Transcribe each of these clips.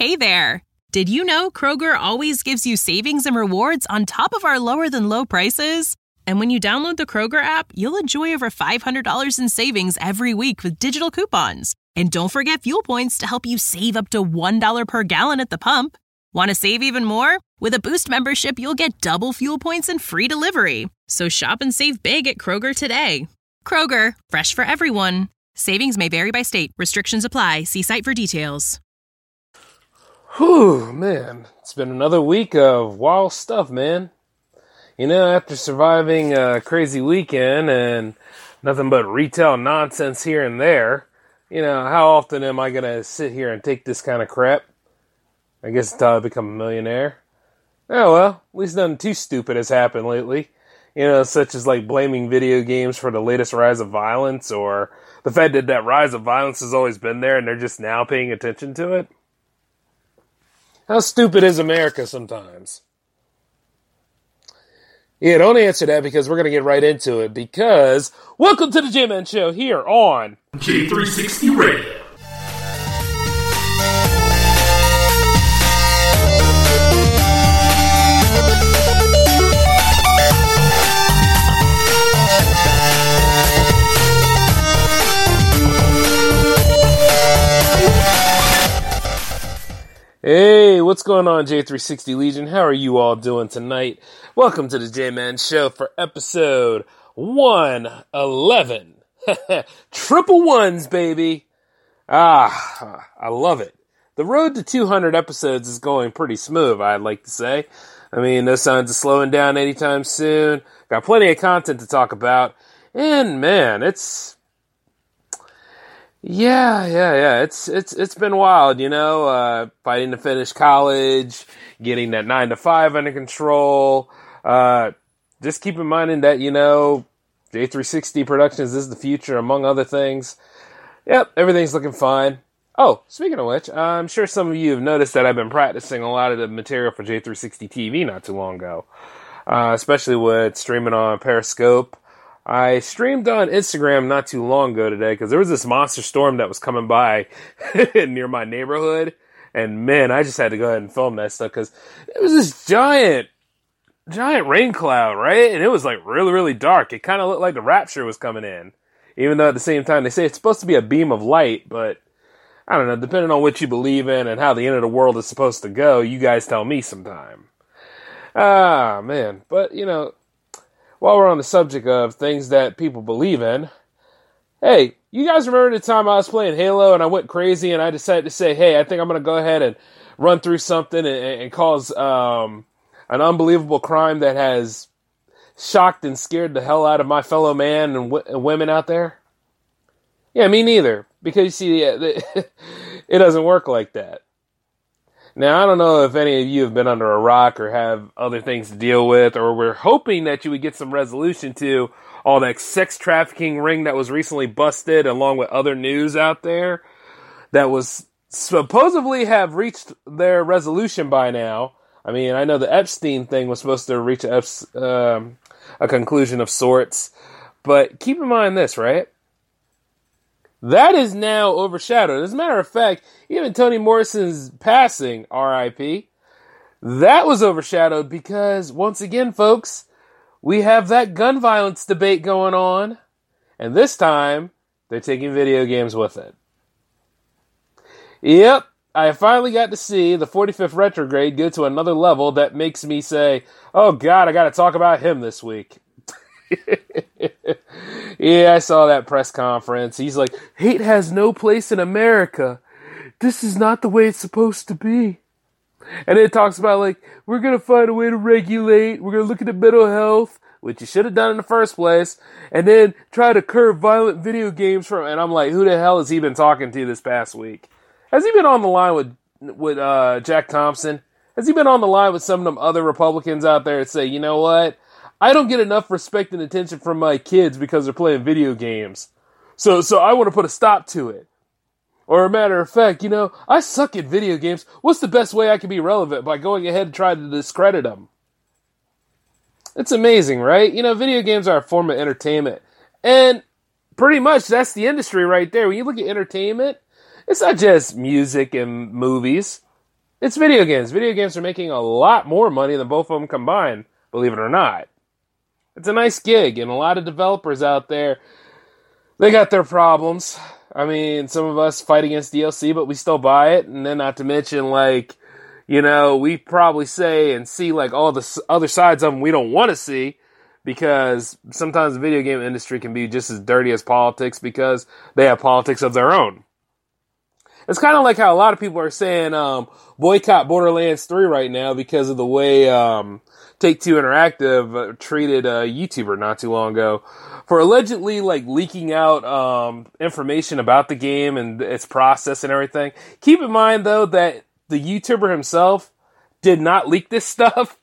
Hey there! Did you know Kroger always gives you savings and rewards on top of our lower than low prices? And when you download the Kroger app, you'll enjoy over $500 in savings every week with digital coupons. And don't forget fuel points to help you save up to $1 per gallon at the pump. Want to save even more? With a Boost membership, you'll get double fuel points and free delivery. So shop and save big at Kroger today. Kroger, fresh for everyone. Savings may vary by state. Restrictions apply. See site for details. Whew, man. It's been another week of wild stuff, man. You know, after surviving a crazy weekend and nothing but retail nonsense here and there, you know, how often am I going to sit here and take this kind of crap? I guess until I become a millionaire. Oh well, at least nothing too stupid has happened lately. You know, such as like blaming video games for the latest rise of violence or the fact that that rise of violence has always been there and they're just now paying attention to it. How stupid is America sometimes? Yeah, don't answer that because we're going to get right into it. Because welcome to the J Man Show here on J360 Radio. Hey, what's going on, J360 Legion? How are you all doing tonight? Welcome to the J Man Show for episode 111. Triple ones, baby. Ah, I love it. The road to 200 episodes is going pretty smooth, I'd like to say. I mean, no signs of slowing down anytime soon. Got plenty of content to talk about. And man, it's yeah, yeah, yeah. It's it's it's been wild, you know. Uh, fighting to finish college, getting that nine to five under control. Uh, just keep in mind that you know, J360 Productions is the future, among other things. Yep, everything's looking fine. Oh, speaking of which, I'm sure some of you have noticed that I've been practicing a lot of the material for J360 TV not too long ago, uh, especially with streaming on Periscope. I streamed on Instagram not too long ago today because there was this monster storm that was coming by near my neighborhood. And man, I just had to go ahead and film that stuff because it was this giant, giant rain cloud, right? And it was like really, really dark. It kind of looked like the rapture was coming in. Even though at the same time they say it's supposed to be a beam of light, but I don't know, depending on what you believe in and how the end of the world is supposed to go, you guys tell me sometime. Ah, man. But, you know, while we're on the subject of things that people believe in, hey, you guys remember the time I was playing Halo and I went crazy and I decided to say, hey, I think I'm going to go ahead and run through something and, and cause um, an unbelievable crime that has shocked and scared the hell out of my fellow man and, w- and women out there? Yeah, me neither. Because you see, it doesn't work like that. Now, I don't know if any of you have been under a rock or have other things to deal with, or we're hoping that you would get some resolution to all that sex trafficking ring that was recently busted, along with other news out there that was supposedly have reached their resolution by now. I mean, I know the Epstein thing was supposed to reach a, um, a conclusion of sorts, but keep in mind this, right? That is now overshadowed. As a matter of fact, even Toni Morrison's passing, RIP, that was overshadowed because, once again, folks, we have that gun violence debate going on, and this time they're taking video games with it. Yep, I finally got to see the 45th retrograde go to another level that makes me say, oh god, I gotta talk about him this week. Yeah, I saw that press conference. He's like, hate has no place in America. This is not the way it's supposed to be. And it talks about like, we're gonna find a way to regulate, we're gonna look at the mental health, which you should have done in the first place, and then try to curb violent video games from, and I'm like, who the hell has he been talking to this past week? Has he been on the line with, with, uh, Jack Thompson? Has he been on the line with some of them other Republicans out there that say, you know what? I don't get enough respect and attention from my kids because they're playing video games. So, so I want to put a stop to it. Or a matter of fact, you know, I suck at video games. What's the best way I can be relevant by going ahead and trying to discredit them? It's amazing, right? You know, video games are a form of entertainment. And pretty much that's the industry right there. When you look at entertainment, it's not just music and movies. it's video games. Video games are making a lot more money than both of them combined, believe it or not. It's a nice gig, and a lot of developers out there, they got their problems. I mean, some of us fight against DLC, but we still buy it, and then not to mention, like, you know, we probably say and see, like, all the other sides of them we don't want to see, because sometimes the video game industry can be just as dirty as politics because they have politics of their own. It's kind of like how a lot of people are saying um, boycott Borderlands 3 right now because of the way um, Take Two Interactive uh, treated a YouTuber not too long ago for allegedly like leaking out um, information about the game and its process and everything. Keep in mind though that the YouTuber himself did not leak this stuff.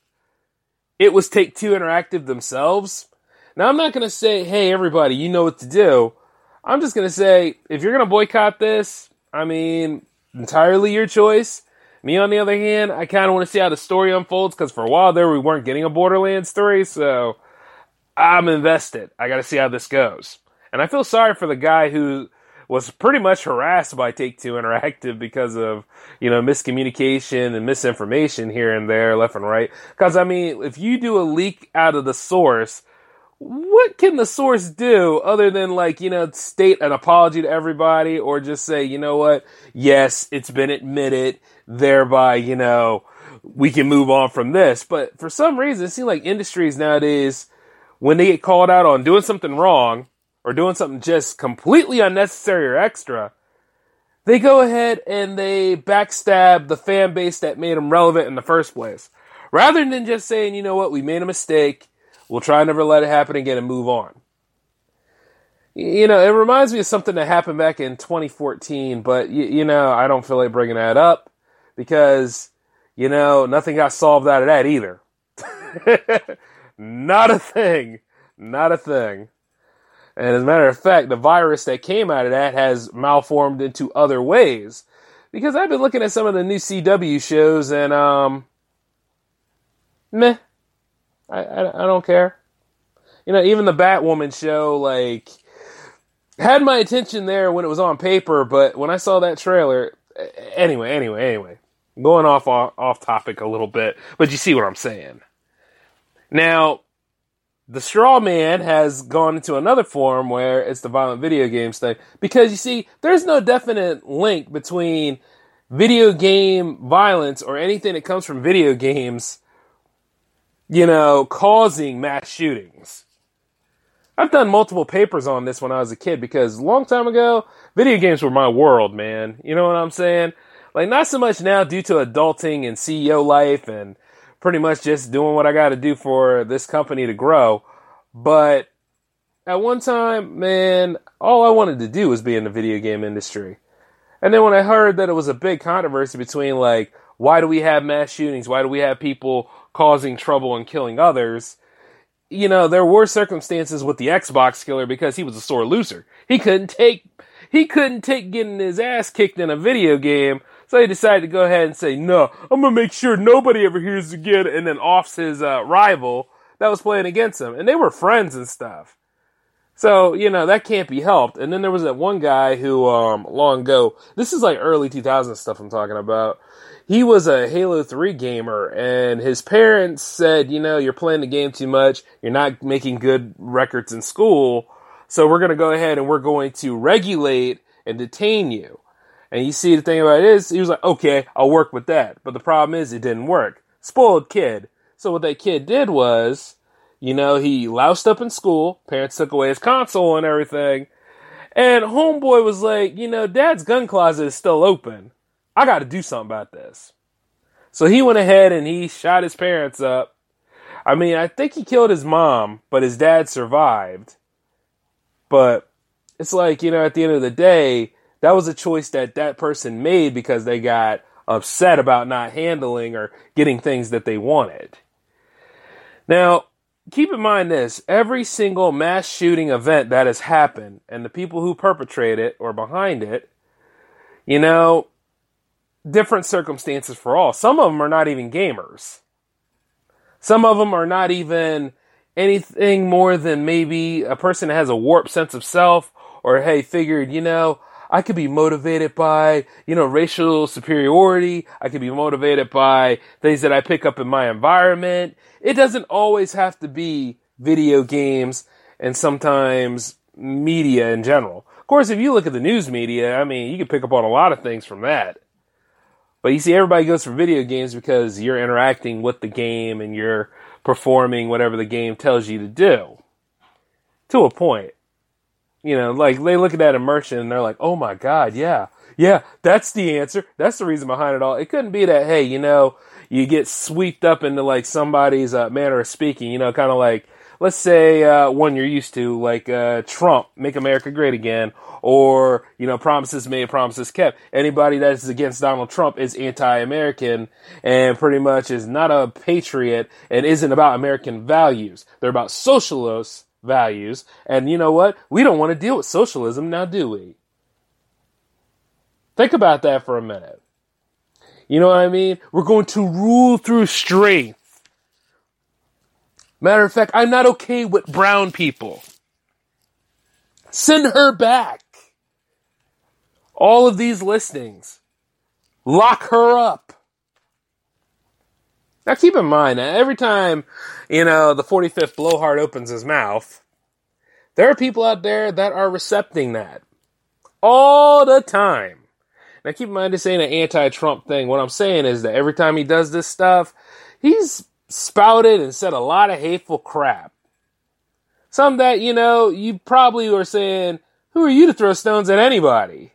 It was Take Two Interactive themselves. Now I'm not to say, "Hey everybody, you know what to do." I'm just to say if you're to boycott this, I mean, entirely your choice. Me, on the other hand, I kind of want to see how the story unfolds because for a while there we weren't getting a Borderlands story, so I'm invested. I got to see how this goes. And I feel sorry for the guy who was pretty much harassed by Take Two Interactive because of you know miscommunication and misinformation here and there, left and right. Because I mean, if you do a leak out of the source, what can the source do other than like you know state an apology to everybody or just say you know what yes it's been admitted thereby you know we can move on from this. But for some reason it seems like industries nowadays when they get called out on doing something wrong or doing something just completely unnecessary or extra they go ahead and they backstab the fan base that made them relevant in the first place. Rather than just saying you know what? We made a mistake. We'll try and never let it happen again and move on. You know, it reminds me of something that happened back in 2014, but you, you know, I don't feel like bringing that up because, you know, nothing got solved out of that either. Not a thing. Not a thing. And as a matter of fact, the virus that came out of that has malformed into other ways. Because I've been looking at some of the new CW shows and, um, meh. I, I, I don't care. You know, even the Batwoman show, like, had my attention there when it was on paper, but when I saw that trailer, anyway, anyway, anyway, going off off topic a little bit, but you see what I'm saying. Now, the straw man has gone into another form where it's the violent video games thing because you see, there's no definite link between video game violence or anything that comes from video games you know, causing mass shootings. I've done multiple papers on this when I was a kid because a long time ago, video games were my world, man. You know what I'm saying? Like, not so much now due to adulting and CEO life and pretty much just doing what I got to do for this company to grow. But at one time, man, all I wanted to do was be in the video game industry. And then when I heard that it was a big controversy between, like, why do we have mass shootings? Why do we have people causing trouble and killing others. You know, there were circumstances with the Xbox killer because he was a sore loser. He couldn't take he couldn't take getting his ass kicked in a video game, so he decided to go ahead and say, "No, I'm gonna make sure nobody ever hears again," and then offs his uh, rival that was playing against him, and they were friends and stuff. So you know that can't be helped. And then there was that one guy who, um, long ago, this is like early 2000s stuff I'm talking about he was a Halo 3 gamer and his parents said, you know, you're playing the game too much. You're not making good records in school. So we're going to go ahead and we're going to regulate and detain you. And you see the thing about it is he was like, okay, I'll work with that. But the problem is it didn't work. Spoiled kid. So what that kid did was, you know, he loused up in school. Parents took away his console and everything. And homeboy was like, you know, dad's gun closet is still open. I got to do something about this. So he went ahead and he shot his parents up. I mean, I think he killed his mom, but his dad survived. But it's like, you know, at the end of the day, that was a choice that that person made because they got upset about not handling or getting things that they wanted. Now, keep in mind this every single mass shooting event that has happened and the people who perpetrate it or behind it, you know, different circumstances for all. Some of them are not even gamers. Some of them are not even anything more than maybe a person that has a warped sense of self or hey, figured, you know, I could be motivated by, you know, racial superiority. I could be motivated by things that I pick up in my environment. It doesn't always have to be video games and sometimes media in general. Of course, if you look at the news media, I mean, you can pick up on a lot of things from that. But you see, everybody goes for video games because you're interacting with the game and you're performing whatever the game tells you to do. To a point. You know, like they look at that immersion and they're like, oh my God, yeah, yeah, that's the answer. That's the reason behind it all. It couldn't be that, hey, you know, you get swept up into like somebody's uh, manner of speaking, you know, kind of like, let's say uh, one you're used to, like uh, Trump, make America great again, or you know, promises made, promises kept. Anybody that is against Donald Trump is anti-American and pretty much is not a patriot and isn't about American values. They're about socialist values. And you know what? We don't want to deal with socialism now, do we? Think about that for a minute. You know what I mean? We're going to rule through strength. Matter of fact, I'm not okay with brown people. Send her back. All of these listings. Lock her up. Now keep in mind that every time, you know, the 45th blowhard opens his mouth, there are people out there that are recepting that. All the time. Now keep in mind this ain't an anti-Trump thing. What I'm saying is that every time he does this stuff, he's spouted and said a lot of hateful crap. Some that, you know, you probably were saying, who are you to throw stones at anybody?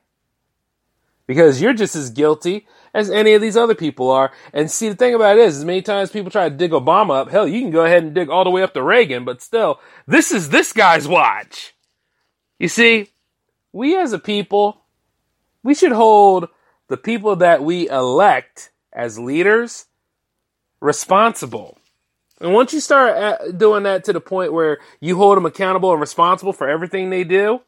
Because you're just as guilty as any of these other people are. And see, the thing about it is, as many times people try to dig Obama up, hell, you can go ahead and dig all the way up to Reagan, but still, this is this guy's watch. You see, we as a people, we should hold the people that we elect as leaders responsible. And once you start uh, doing that to the point where you hold them accountable and responsible for everything they do,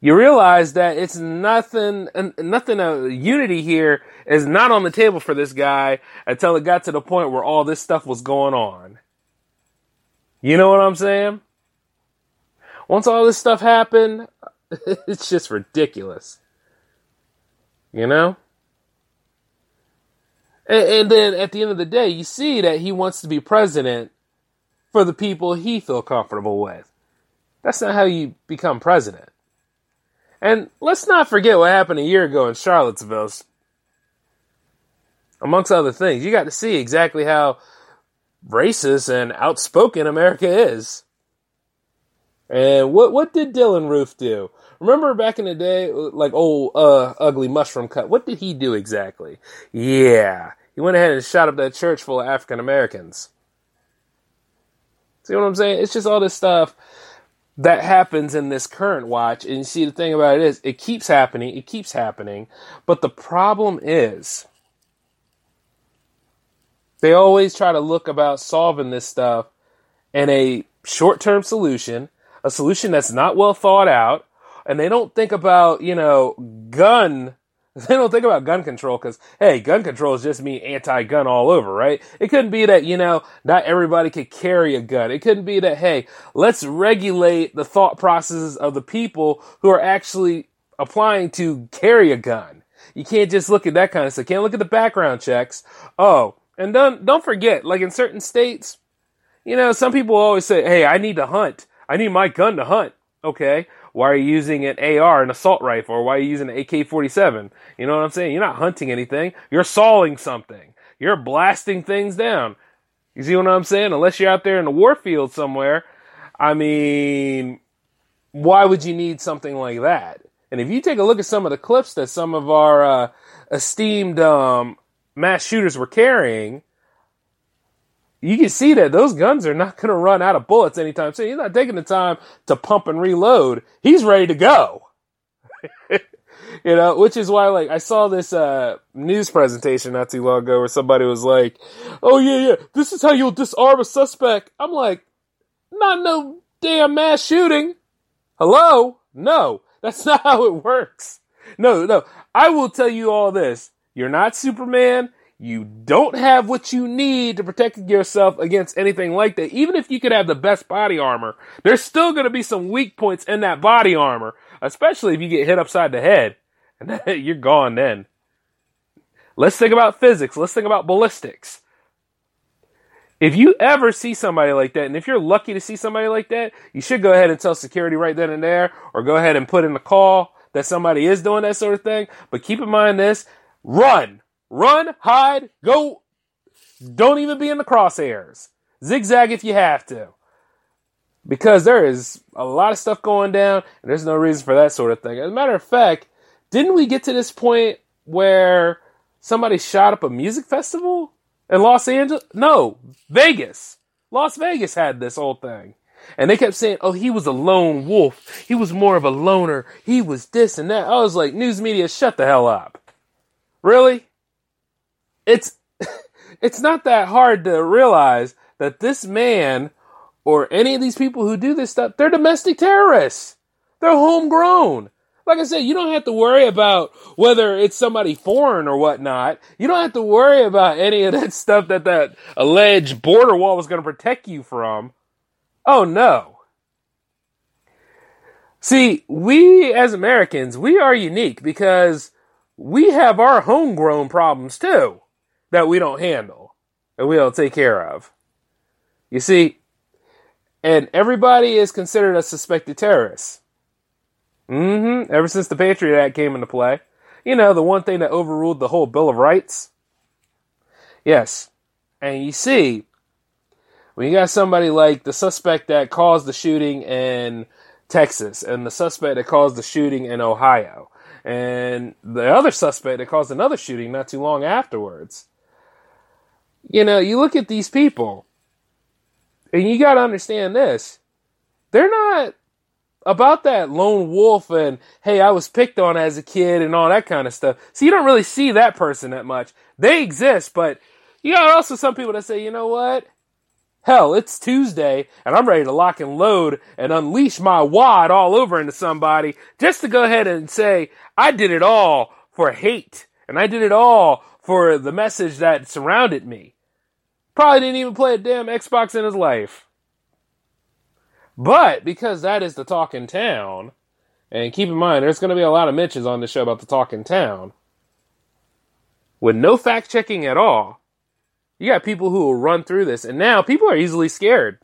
you realize that it's nothing, nothing, uh, unity here is not on the table for this guy until it got to the point where all this stuff was going on. You know what I'm saying? Once all this stuff happened, it's just ridiculous. You know? And, and, then at the end of the day, you see that he wants to be president for the people he feel comfortable with. That's not how you become president. And let's not forget what happened a year ago in Charlottesville. Amongst other things, you got to see exactly how racist and outspoken America is. And what what did Dylann Roof do? Remember back in the day, like old uh, ugly mushroom cut. What did he do exactly? Yeah, he went ahead and shot up that church full of African Americans. See what I'm saying? It's just all this stuff that happens in this current watch. And you see, the thing about it is, it keeps happening, it keeps happening. But the problem is, they always try to look about solving this stuff in a short term solution, a solution that's not well thought out, and they don't think about, you know, gun they don't think about gun control because, hey, gun control is just me anti-gun all over, right? It couldn't be that, you know, not everybody could carry a gun. It couldn't be that, hey, let's regulate the thought processes of the people who are actually applying to carry a gun. You can't just look at that kind of stuff. Can't look at the background checks. Oh, and don't, don't forget, like in certain states, you know, some people always say, hey, I need to hunt. I need my gun to hunt. Okay. Why are you using an AR, an assault rifle, or why are you using an AK-47? You know what I'm saying? You're not hunting anything. You're sawing something. You're blasting things down. You see what I'm saying? Unless you're out there in the war field somewhere, I mean, why would you need something like that? And if you take a look at some of the clips that some of our uh, esteemed um, mass shooters were carrying, you can see that those guns are not going to run out of bullets anytime soon. He's not taking the time to pump and reload. He's ready to go. you know, which is why, like, I saw this, uh, news presentation not too long ago where somebody was like, oh yeah, yeah, this is how you'll disarm a suspect. I'm like, not no damn mass shooting. Hello? No, that's not how it works. No, no, I will tell you all this. You're not Superman you don't have what you need to protect yourself against anything like that. Even if you could have the best body armor, there's still going to be some weak points in that body armor. especially if you get hit upside the head and you're gone then. Let's think about physics. Let's think about ballistics. If you ever see somebody like that, and if you're lucky to see somebody like that, you should go ahead and tell security right then and there, or go ahead and put in a call that somebody is doing that sort of thing. But keep in mind this run, run, hide, go. Don't even be in the crosshairs. Zigzag if you have to. Because there is a lot of stuff going down, and there's no reason for that sort of thing. As a matter of fact, didn't we get to this point where somebody shot up a music festival? In Los Angeles? No, Vegas. Las Vegas had this whole thing. And they kept saying, oh, he was a lone wolf. He was more of a loner. He was this and that. I was like, news media, shut the hell up. Really? It's, it's not that hard to realize that this man or any of these people who do this stuff, they're domestic terrorists. They're homegrown like I said, you don't have to worry about whether it's somebody foreign or whatnot. You don't have to worry about any of that stuff that that alleged border wall was going to protect you from. Oh no. See, we as Americans, we are unique because we have our homegrown problems too that we don't handle and we don't take care of. You see, and everybody is considered a suspected terrorist. Mm-hmm. Ever since the Patriot Act came into play. You know, the one thing that overruled the whole Bill of Rights. Yes. And you see, when you got somebody like the suspect that caused the shooting in Texas and the suspect that caused the shooting in Ohio and the other suspect that caused another shooting not too long afterwards. You know, you look at these people and you got to understand this. They're not about that lone wolf and hey, I was picked on as a kid and all that kind of stuff. So you don't really see that person that much. They exist, but you got also some people that say, you know what? Hell, it's Tuesday and I'm ready to lock and load and unleash my wad all over into somebody just to go ahead and say, I did it all for hate and I did it all for the message that surrounded me. Probably didn't even play a damn Xbox in his life. But because that is the talk in town, and keep in mind, there's going to be a lot of Mitches on the show about the talk in town, with no fact checking at all, you got people who will run through this, and now people are easily scared.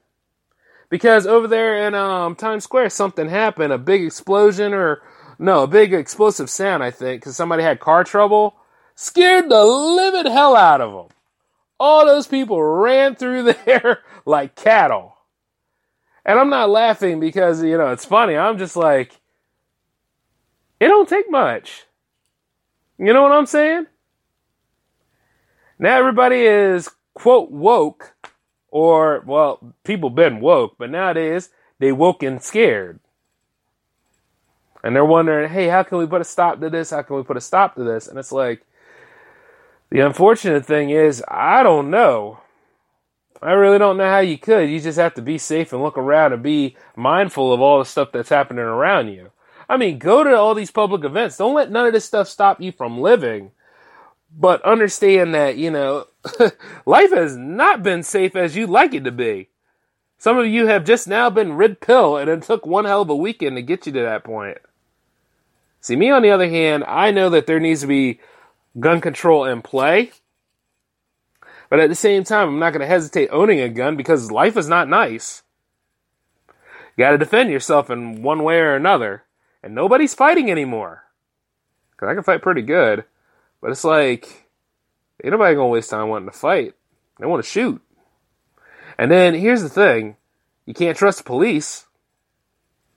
Because over there in um, Times Square, something happened, a big explosion, or no, a big explosive sound, I think, because somebody had car trouble, scared the living hell out of them. All those people ran through there like cattle. And I'm not laughing because, you know, it's funny. I'm just like, it don't take much. You know what I'm saying? Now everybody is, quote, woke, or, well, people been woke, but nowadays they woke and scared. And they're wondering, hey, how can we put a stop to this? How can we put a stop to this? And it's like, the unfortunate thing is, I don't know. I really don't know how you could. You just have to be safe and look around and be mindful of all the stuff that's happening around you. I mean, go to all these public events. Don't let none of this stuff stop you from living. But understand that, you know, life has not been safe as you'd like it to be. Some of you have just now been rid pill and it took one hell of a weekend to get you to that point. See, me on the other hand, I know that there needs to be gun control in play. But at the same time, I'm not going to hesitate owning a gun because life is not nice. You got to defend yourself in one way or another. And nobody's fighting anymore. Because I can fight pretty good. But it's like, ain't nobody going to waste time wanting to fight. They want to shoot. And then here's the thing you can't trust the police.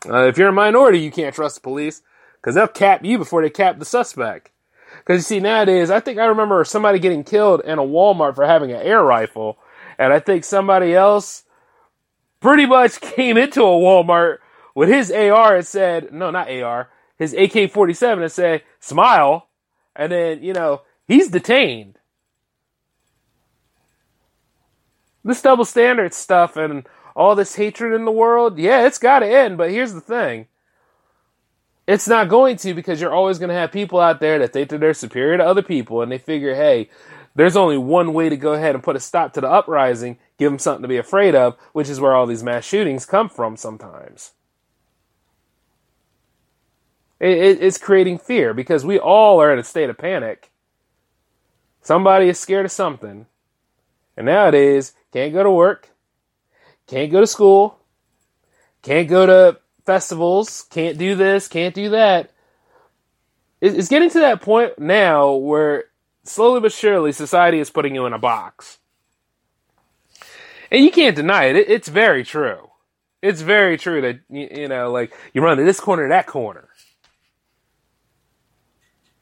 Uh, if you're a minority, you can't trust the police because they'll cap you before they cap the suspect. Because you see, nowadays, I think I remember somebody getting killed in a Walmart for having an air rifle, and I think somebody else pretty much came into a Walmart with his AR and said, no, not AR, his AK 47 and said, smile. And then, you know, he's detained. This double standard stuff and all this hatred in the world, yeah, it's got to end. But here's the thing it's not going to because you're always going to have people out there that think that they're superior to other people and they figure, hey, there's only one way to go ahead and put a stop to the uprising, give them something to be afraid of, which is where all these mass shootings come from sometimes. It, it, it's creating fear because we all are in a state of panic. Somebody is scared of something. And nowadays, can't go to work, can't go to school, can't go to festivals, can't do this, can't do that. It's getting to that point now where slowly but surely society is putting you in a box. And you can't deny it. It's very true. It's very true that, you know, like you run to this corner that corner.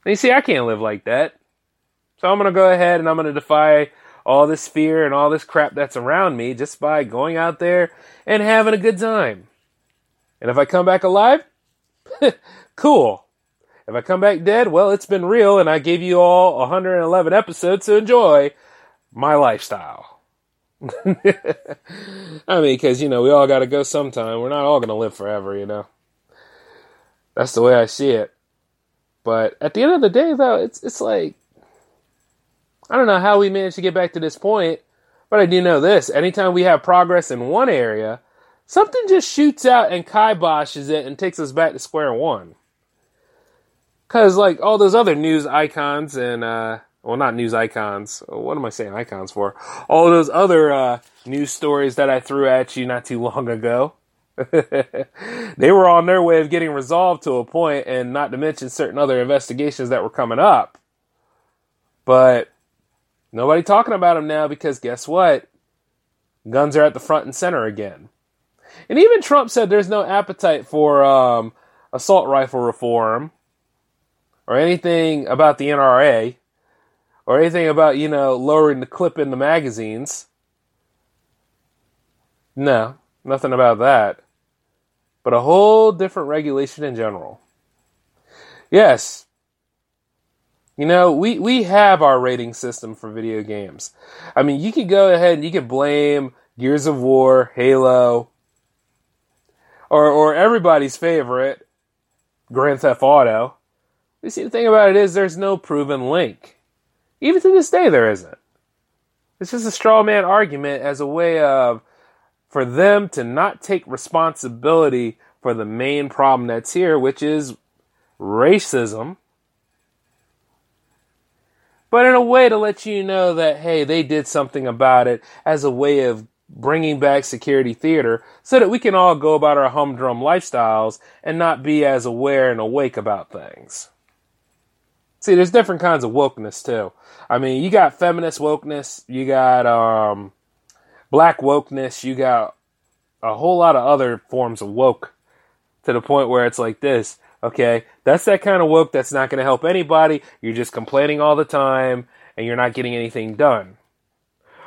And you see, I can't live like that. So I'm going to go ahead and I'm going to defy all this fear and all this crap that's around me just by going out there and having a good time. And if I come back alive, cool. If I come back dead, well, it's been real and I gave you all 111 episodes to enjoy my lifestyle. I mean, because, you know, we all got to go sometime. We're not all going to live forever, you know. That's the way I see it. But at the end of the day, though, it's it's like I don't know how we managed to get back to this point, but I do know this: anytime we have progress in one area, something just shoots out and kiboshes it and takes us back to square one. Cause like all those other news icons and uh, well, not news icons. What am I saying icons for? All those other uh, news stories that I threw at you not too long ago. they were on their way of getting resolved to a point, and not to mention certain other investigations that were coming up. But nobody talking about them now because guess what? Guns are at the front and center again. And even Trump said there's no appetite for um, assault rifle reform or anything about the NRA or anything about, you know, lowering the clip in the magazines. No, nothing about that but a whole different regulation in general. Yes. You know, we, we have our rating system for video games. I mean, you could go ahead and you could blame Gears of War, Halo, or, or everybody's favorite, Grand Theft Auto. You see, the thing about it is there's no proven link. Even to this day, there isn't. It's just a straw man argument as a way of for them to not take responsibility for the main problem that's here, which is racism. But in a way to let you know that, hey, they did something about it as a way of bringing back security theater so that we can all go about our humdrum lifestyles and not be as aware and awake about things. See, there's different kinds of wokeness too. I mean, you got feminist wokeness, you got um, black wokeness, you got a whole lot of other forms of woke to the point where it's like this. Okay, that's that kind of woke that's not going to help anybody. You're just complaining all the time and you're not getting anything done.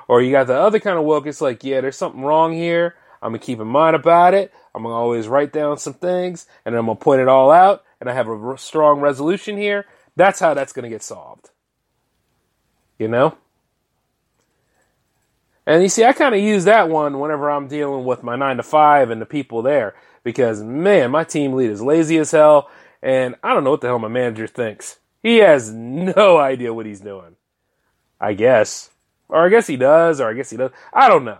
Or you got the other kind of woke, it's like, yeah, there's something wrong here. I'm going to keep in mind about it. I'm going to always write down some things and I'm going to point it all out and I have a strong resolution here. That's how that's going to get solved. You know? And you see, I kind of use that one whenever I'm dealing with my nine to five and the people there because man, my team lead is lazy as hell, and I don't know what the hell my manager thinks. He has no idea what he's doing. I guess, or I guess he does, or I guess he does. I don't know.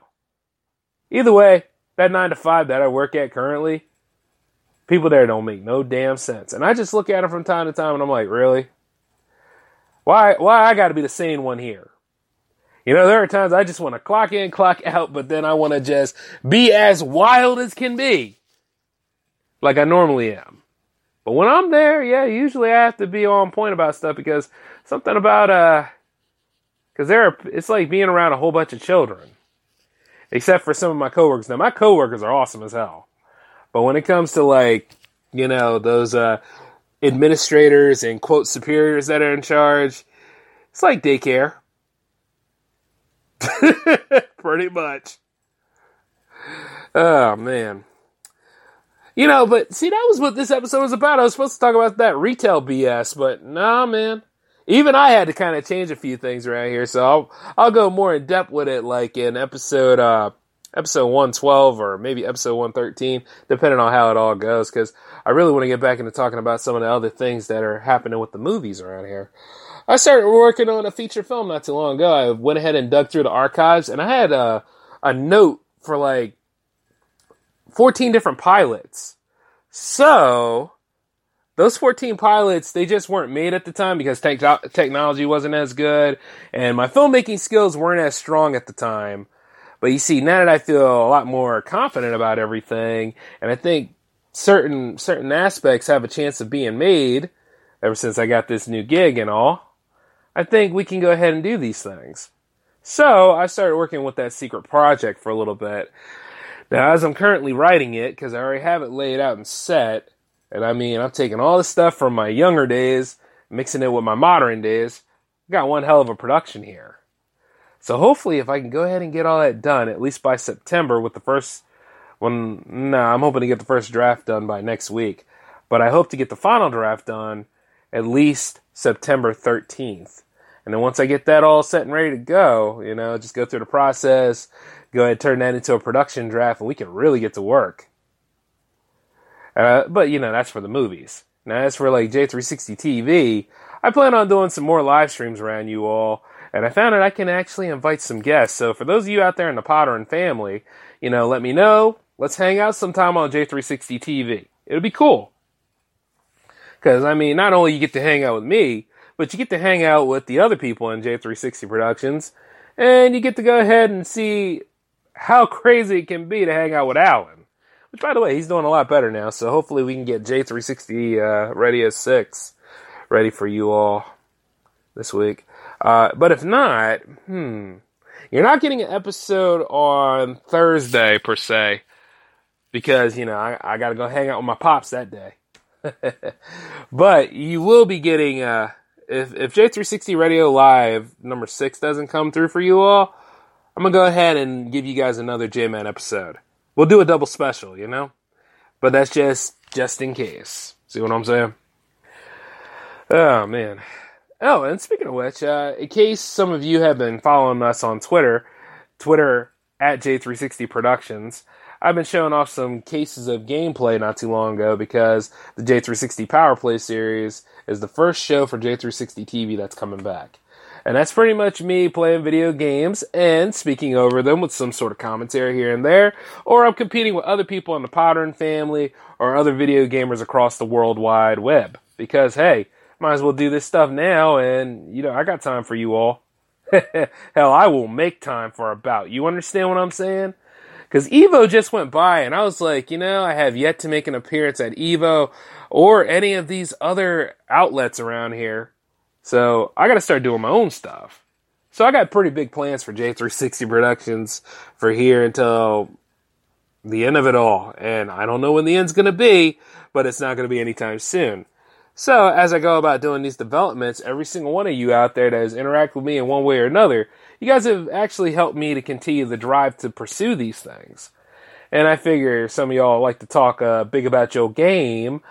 Either way, that nine to five that I work at currently, people there don't make no damn sense, and I just look at them from time to time, and I'm like, really? Why? Why I got to be the sane one here? You know, there are times I just want to clock in, clock out, but then I want to just be as wild as can be. Like I normally am. But when I'm there, yeah, usually I have to be on point about stuff because something about, uh, cause there are, it's like being around a whole bunch of children. Except for some of my coworkers. Now my coworkers are awesome as hell. But when it comes to like, you know, those, uh, administrators and quote superiors that are in charge, it's like daycare. Pretty much. Oh man. You know, but see, that was what this episode was about. I was supposed to talk about that retail BS, but nah, man. Even I had to kind of change a few things around here, so I'll I'll go more in depth with it, like in episode uh episode one twelve or maybe episode one thirteen, depending on how it all goes. Because I really want to get back into talking about some of the other things that are happening with the movies around here. I started working on a feature film not too long ago. I went ahead and dug through the archives, and I had a a note for like fourteen different pilots. So those 14 pilots, they just weren't made at the time because te- technology wasn't as good and my filmmaking skills weren't as strong at the time. But you see, now that I feel a lot more confident about everything and I think certain, certain aspects have a chance of being made ever since I got this new gig and all, I think we can go ahead and do these things. So I started working with that secret project for a little bit. Now, as I'm currently writing it, because I already have it laid out and set, and I mean, I'm taking all the stuff from my younger days, mixing it with my modern days. Got one hell of a production here. So hopefully, if I can go ahead and get all that done, at least by September, with the first one, nah, I'm hoping to get the first draft done by next week. But I hope to get the final draft done at least September 13th. And then once I get that all set and ready to go, you know, just go through the process, go ahead turn that into a production draft, and we can really get to work. Uh, but you know, that's for the movies. Now, as for like J360 TV, I plan on doing some more live streams around you all, and I found that I can actually invite some guests. So for those of you out there in the Potter and family, you know, let me know. Let's hang out sometime on J360 TV. It'll be cool. Cause I mean, not only you get to hang out with me, but you get to hang out with the other people in J360 Productions, and you get to go ahead and see how crazy it can be to hang out with Alan. Which, by the way, he's doing a lot better now, so hopefully we can get J360 uh, Radio 6 ready for you all this week. Uh, but if not, hmm, you're not getting an episode on Thursday per se, because, you know, I, I gotta go hang out with my pops that day. but you will be getting uh, if if J360 Radio Live number six doesn't come through for you all, I'm gonna go ahead and give you guys another J-Man episode. We'll do a double special, you know, but that's just just in case. See what I'm saying? Oh man. Oh, and speaking of which, uh, in case some of you have been following us on Twitter, Twitter at J360 Productions, I've been showing off some cases of gameplay not too long ago because the J360 Power Play series is the first show for J360 TV that's coming back. And that's pretty much me playing video games and speaking over them with some sort of commentary here and there, or I'm competing with other people in the Pottern family or other video gamers across the world wide web. Because hey, might as well do this stuff now and you know, I got time for you all. Hell, I will make time for about. You understand what I'm saying? Because Evo just went by, and I was like, you know, I have yet to make an appearance at Evo or any of these other outlets around here. So I got to start doing my own stuff. So I got pretty big plans for J360 Productions for here until the end of it all. And I don't know when the end's going to be, but it's not going to be anytime soon. So as I go about doing these developments, every single one of you out there that has interacted with me in one way or another, you guys have actually helped me to continue the drive to pursue these things. And I figure some of y'all like to talk uh, big about your game.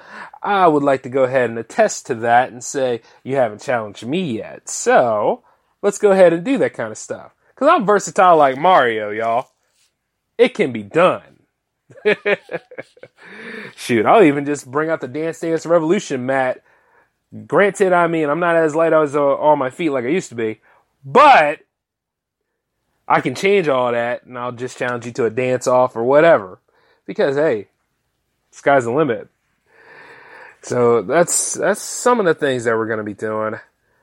I would like to go ahead and attest to that and say you haven't challenged me yet. So let's go ahead and do that kind of stuff. Cause I'm versatile like Mario, y'all. It can be done. Shoot, I'll even just bring out the Dance Dance Revolution mat. Granted, I mean, I'm not as light as uh, on my feet like I used to be, but I can change all that and I'll just challenge you to a dance off or whatever. Because hey, sky's the limit. So that's that's some of the things that we're gonna be doing.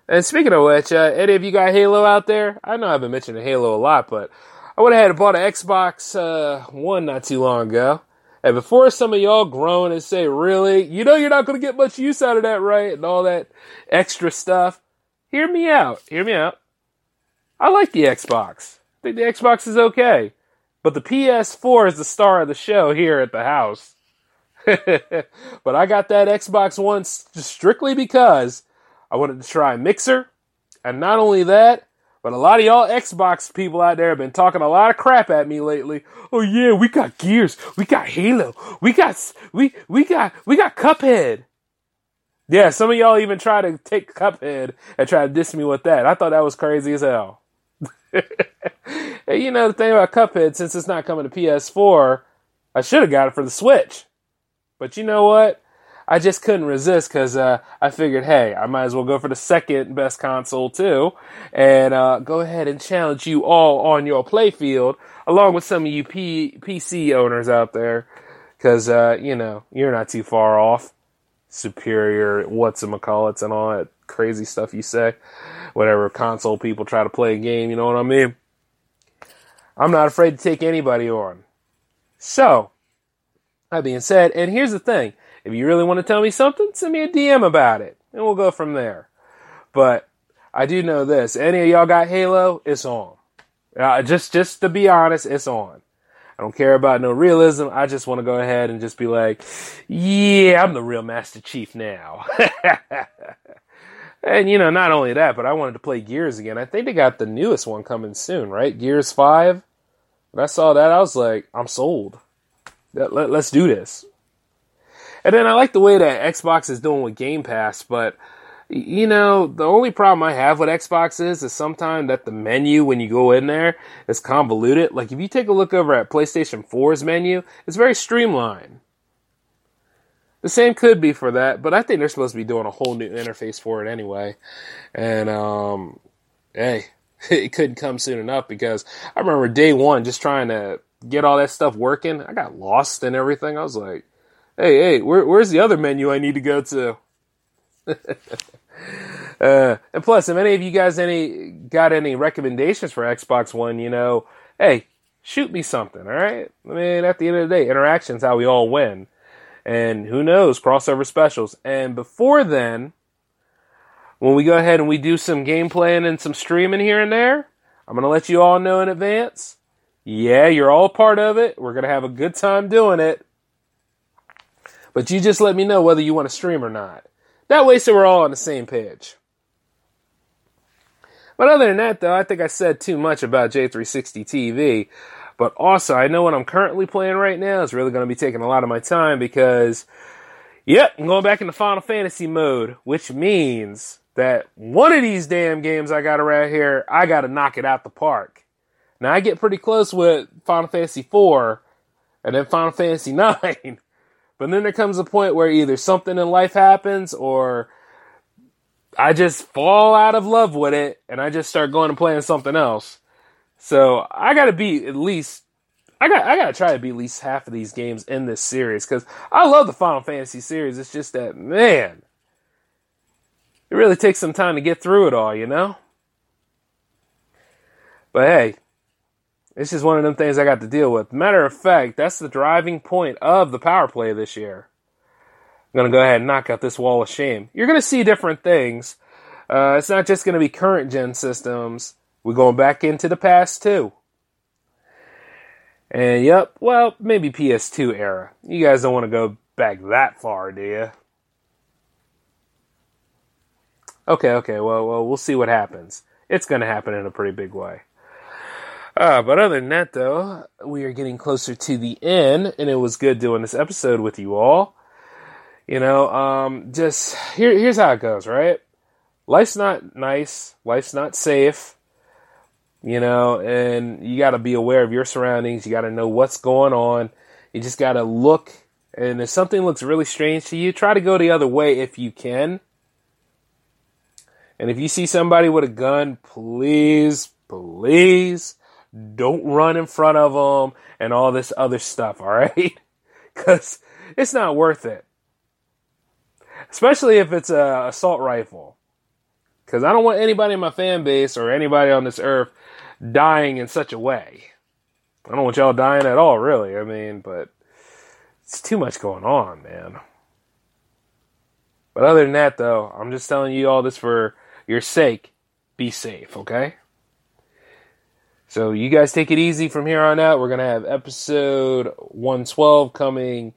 And speaking of which, uh, any of you got Halo out there? I know I've been mentioning Halo a lot, but I would have had bought an Xbox uh, One not too long ago. And before some of y'all groan and say, "Really? You know you're not gonna get much use out of that, right?" and all that extra stuff, hear me out. Hear me out. I like the Xbox I think the Xbox is okay. But the PS4 is the star of the show here at the house. but I got that Xbox One strictly because I wanted to try Mixer. And not only that, but a lot of y'all Xbox people out there have been talking a lot of crap at me lately. Oh yeah, we got Gears, we got Halo, we got we we got we got Cuphead. Yeah, some of y'all even try to take Cuphead and try to diss me with that. I thought that was crazy as hell. you know, the thing about Cuphead, since it's not coming to PS4, I should have got it for the Switch. But you know what? I just couldn't resist because uh, I figured, hey, I might as well go for the second best console too, and uh, go ahead and challenge you all on your playfield, along with some of you P- PC owners out there, because uh, you know you're not too far off. superior what's-a-call-it's and all that crazy stuff you say. Whatever console people try to play a game, you know what I mean? I'm not afraid to take anybody on. So, that being said, and here's the thing. If you really want to tell me something, send me a DM about it, and we'll go from there. But I do know this. Any of y'all got Halo? It's on. Uh, just, just to be honest, it's on. I don't care about no realism. I just want to go ahead and just be like, yeah, I'm the real Master Chief now. and you know, not only that, but I wanted to play Gears again. I think they got the newest one coming soon, right? Gears 5. When I saw that, I was like, I'm sold. Let, let's do this. And then I like the way that Xbox is doing with Game Pass, but you know, the only problem I have with Xbox is, is sometimes that the menu when you go in there is convoluted. Like if you take a look over at PlayStation 4's menu, it's very streamlined. The same could be for that, but I think they're supposed to be doing a whole new interface for it anyway. And um, hey, it couldn't come soon enough because I remember day one just trying to get all that stuff working. I got lost and everything. I was like, hey, hey, where, where's the other menu I need to go to? uh, and plus, if any of you guys any got any recommendations for Xbox One, you know, hey, shoot me something, all right? I mean, at the end of the day, interaction's how we all win. And who knows, crossover specials. And before then, when we go ahead and we do some game playing and some streaming here and there, I'm going to let you all know in advance. Yeah, you're all part of it. We're going to have a good time doing it. But you just let me know whether you want to stream or not. That way, so we're all on the same page. But other than that, though, I think I said too much about J360 TV. But also, I know what I'm currently playing right now is really going to be taking a lot of my time because, yep, I'm going back into Final Fantasy mode, which means that one of these damn games I got around here, I got to knock it out the park. Now, I get pretty close with Final Fantasy 4 and then Final Fantasy 9. But then there comes a point where either something in life happens or I just fall out of love with it and I just start going and playing something else. So I gotta be at least I got I gotta try to be at least half of these games in this series because I love the Final Fantasy series. It's just that man, it really takes some time to get through it all, you know. But hey, it's just one of them things I got to deal with. Matter of fact, that's the driving point of the power play this year. I'm gonna go ahead and knock out this wall of shame. You're gonna see different things. Uh, it's not just gonna be current gen systems. We're going back into the past too. And yep, well, maybe PS2 era. You guys don't want to go back that far, do you? Okay, okay, well, well, we'll see what happens. It's going to happen in a pretty big way. Uh, but other than that, though, we are getting closer to the end, and it was good doing this episode with you all. You know, um, just here, here's how it goes, right? Life's not nice. Life's not safe you know, and you got to be aware of your surroundings. You got to know what's going on. You just got to look, and if something looks really strange to you, try to go the other way if you can. And if you see somebody with a gun, please, please don't run in front of them and all this other stuff, all right? Because it's not worth it. Especially if it's a assault rifle. Because I don't want anybody in my fan base or anybody on this earth dying in such a way. I don't want y'all dying at all, really. I mean, but it's too much going on, man. But other than that, though, I'm just telling you all this for your sake. Be safe, okay? So you guys take it easy from here on out. We're going to have episode 112 coming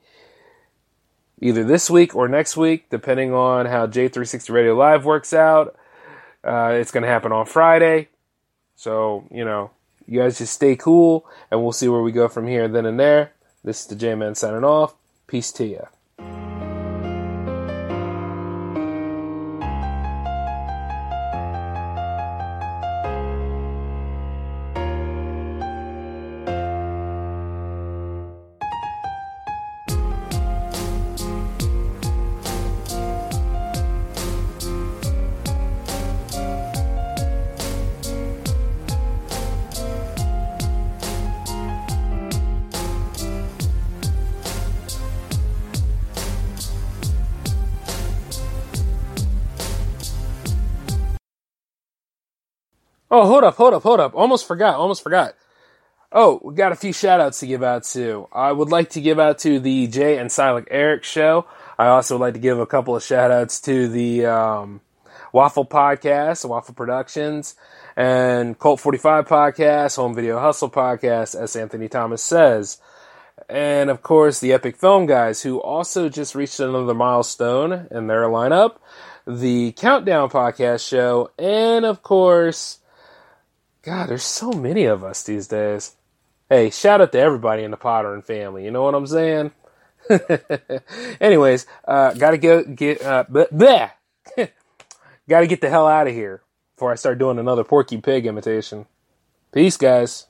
either this week or next week, depending on how J360 Radio Live works out. Uh, it's going to happen on Friday. So, you know, you guys just stay cool and we'll see where we go from here, then and there. This is the J Man signing off. Peace to you. Oh, hold up, hold up, hold up. Almost forgot, almost forgot. Oh, we got a few shout outs to give out to. I would like to give out to the Jay and Silent Eric show. I also would like to give a couple of shout outs to the um, Waffle Podcast, Waffle Productions, and Cult 45 Podcast, Home Video Hustle Podcast, as Anthony Thomas says. And of course, the Epic Film Guys, who also just reached another milestone in their lineup, the Countdown Podcast Show, and of course, God, there's so many of us these days. Hey, shout out to everybody in the Potter and family. You know what I'm saying? Anyways, uh, gotta go get uh, bleh, bleh. gotta get the hell out of here before I start doing another Porky Pig imitation. Peace, guys.